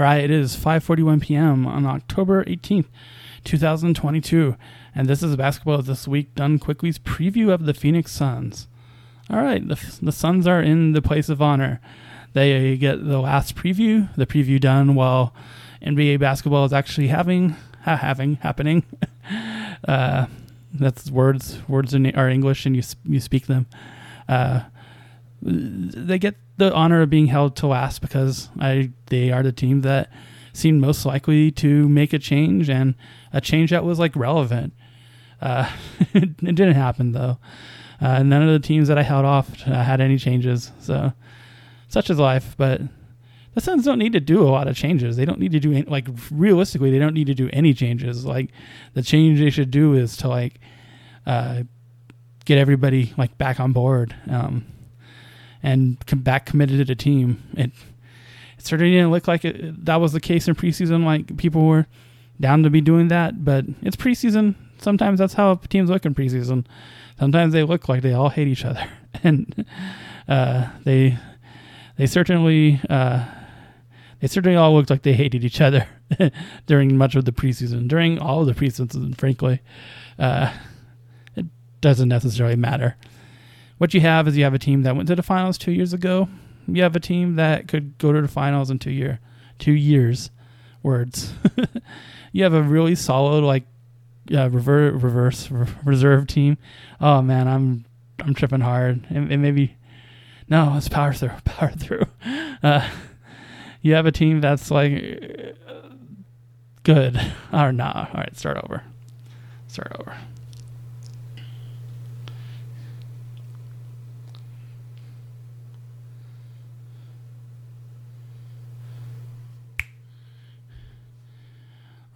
All right, it is 5:41 p.m. on October 18th, 2022, and this is basketball this week done quickly's preview of the Phoenix Suns. All right, the the Suns are in the place of honor. They get the last preview, the preview done while NBA basketball is actually having ha- having happening. uh, that's words words are English and you you speak them. Uh, they get the honor of being held to last because I they are the team that seemed most likely to make a change and a change that was like relevant. Uh, it didn't happen though. Uh, none of the teams that I held off uh, had any changes. So such is life. But the Suns don't need to do a lot of changes. They don't need to do any, like realistically, they don't need to do any changes. Like the change they should do is to like uh, get everybody like back on board. Um, and back committed to the team. It, it certainly didn't look like it, that was the case in preseason. Like people were down to be doing that, but it's preseason. Sometimes that's how teams look in preseason. Sometimes they look like they all hate each other, and uh, they they certainly uh, they certainly all looked like they hated each other during much of the preseason. During all of the preseason, frankly, uh, it doesn't necessarily matter what you have is you have a team that went to the finals two years ago. You have a team that could go to the finals in two year, two years. Words. you have a really solid like uh, reverse reverse reserve team. Oh man, I'm I'm tripping hard. And, maybe no, it's power through, power through. Uh, you have a team that's like good or not. All right, start over. Start over.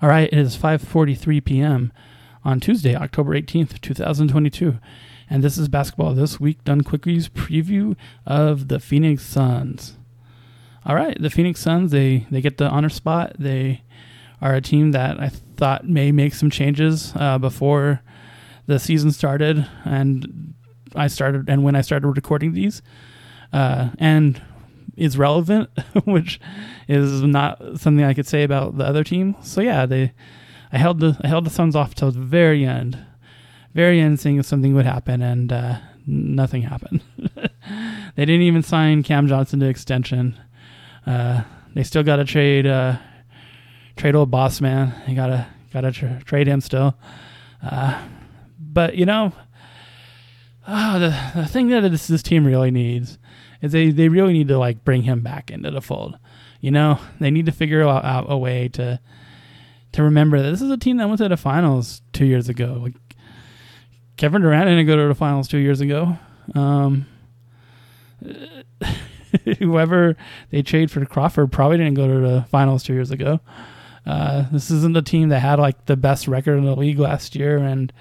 All right, it is 5:43 p.m. on Tuesday, October 18th, 2022, and this is basketball this week done quicklie's preview of the Phoenix Suns. All right, the Phoenix Suns they they get the honor spot. They are a team that I thought may make some changes uh, before the season started, and I started and when I started recording these, uh, and is relevant, which is not something I could say about the other team. So yeah, they I held the I held the Suns off till the very end, very end, seeing if something would happen, and uh, nothing happened. they didn't even sign Cam Johnson to extension. Uh, they still got to trade uh, trade old boss man. They gotta gotta tra- trade him still. Uh, but you know, ah, the the thing that this, this team really needs is they, they really need to like bring him back into the fold. You know, they need to figure out, out a way to to remember that this is a team that went to the finals two years ago. Like Kevin Durant didn't go to the finals two years ago. Um, whoever they trade for Crowder probably didn't go to the finals two years ago. Uh, this isn't a team that had like the best record in the league last year and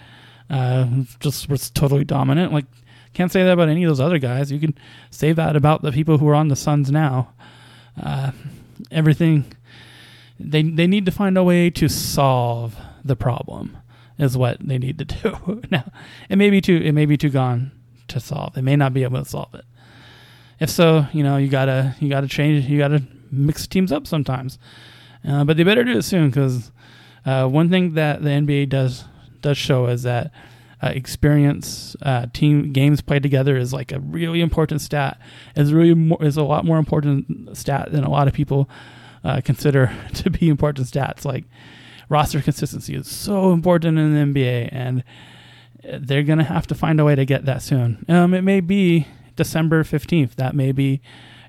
uh, just was totally dominant. Like can't say that about any of those other guys. You can say that about the people who are on the Suns now. Uh, everything they they need to find a way to solve the problem is what they need to do now. It may be too it may be too gone to solve. They may not be able to solve it. If so, you know you gotta you gotta change. You gotta mix teams up sometimes. Uh, but they better do it soon because uh, one thing that the NBA does does show is that uh, experience uh, team games played together is like a really important stat. Is really more, is a lot more important stat than a lot of people uh, consider to be important stats. Like roster consistency is so important in the NBA and they're gonna have to find a way to get that soon. Um, it may be December 15th that may be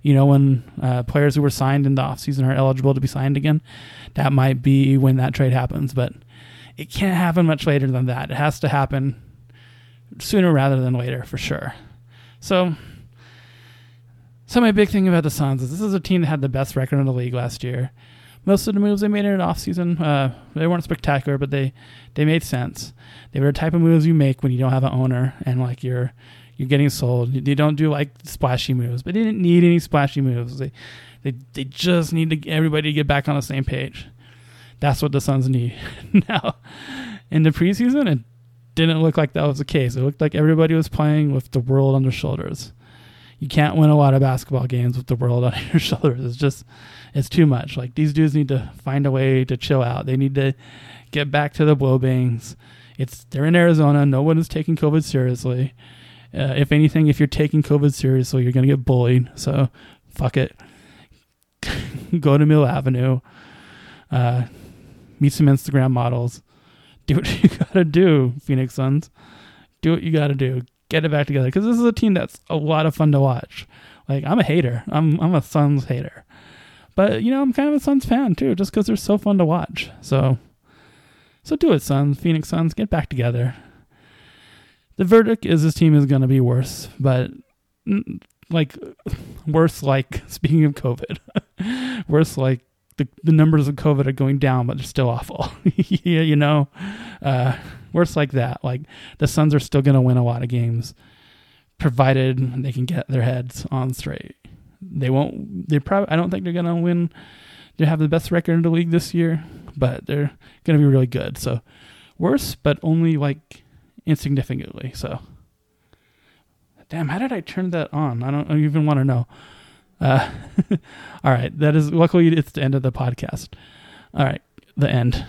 you know when uh, players who were signed in the offseason are eligible to be signed again. That might be when that trade happens but it can't happen much later than that. It has to happen sooner rather than later for sure. So, so my big thing about the Suns is this is a team that had the best record in the league last year. Most of the moves they made in an offseason, uh, they weren't spectacular, but they, they made sense. They were the type of moves you make when you don't have an owner and like you're you're getting sold. You don't do like splashy moves, but they didn't need any splashy moves. They they they just need to everybody to get back on the same page. That's what the Suns need now. In the preseason, it didn't look like that was the case. It looked like everybody was playing with the world on their shoulders. you can't win a lot of basketball games with the world on your shoulders. It's just it's too much. Like these dudes need to find a way to chill out. They need to get back to the blow bangs. It's they're in Arizona. No one is taking COVID seriously. Uh, if anything, if you're taking COVID seriously, you're gonna get bullied. So fuck it. Go to Mill Avenue. Uh, meet some Instagram models. Do what you gotta do, Phoenix Suns. Do what you gotta do. Get it back together because this is a team that's a lot of fun to watch. Like I'm a hater. I'm I'm a Suns hater, but you know I'm kind of a Suns fan too, just because they're so fun to watch. So, so do it, Suns. Phoenix Suns, get back together. The verdict is this team is to be worse, but like worse. Like speaking of COVID, worse. Like the the numbers of COVID are going down, but they're still awful. yeah, you know, uh, worse like that. Like the Suns are still going to win a lot of games, provided they can get their heads on straight. They won't. They probably. I don't think they're going to win. They have the best record in the league this year, but they're going to be really good. So worse, but only like insignificantly. So. Damn, how did I turn that on? I don't even want to know. Uh, all right, that is luckily it's the end of the podcast. All right, the end.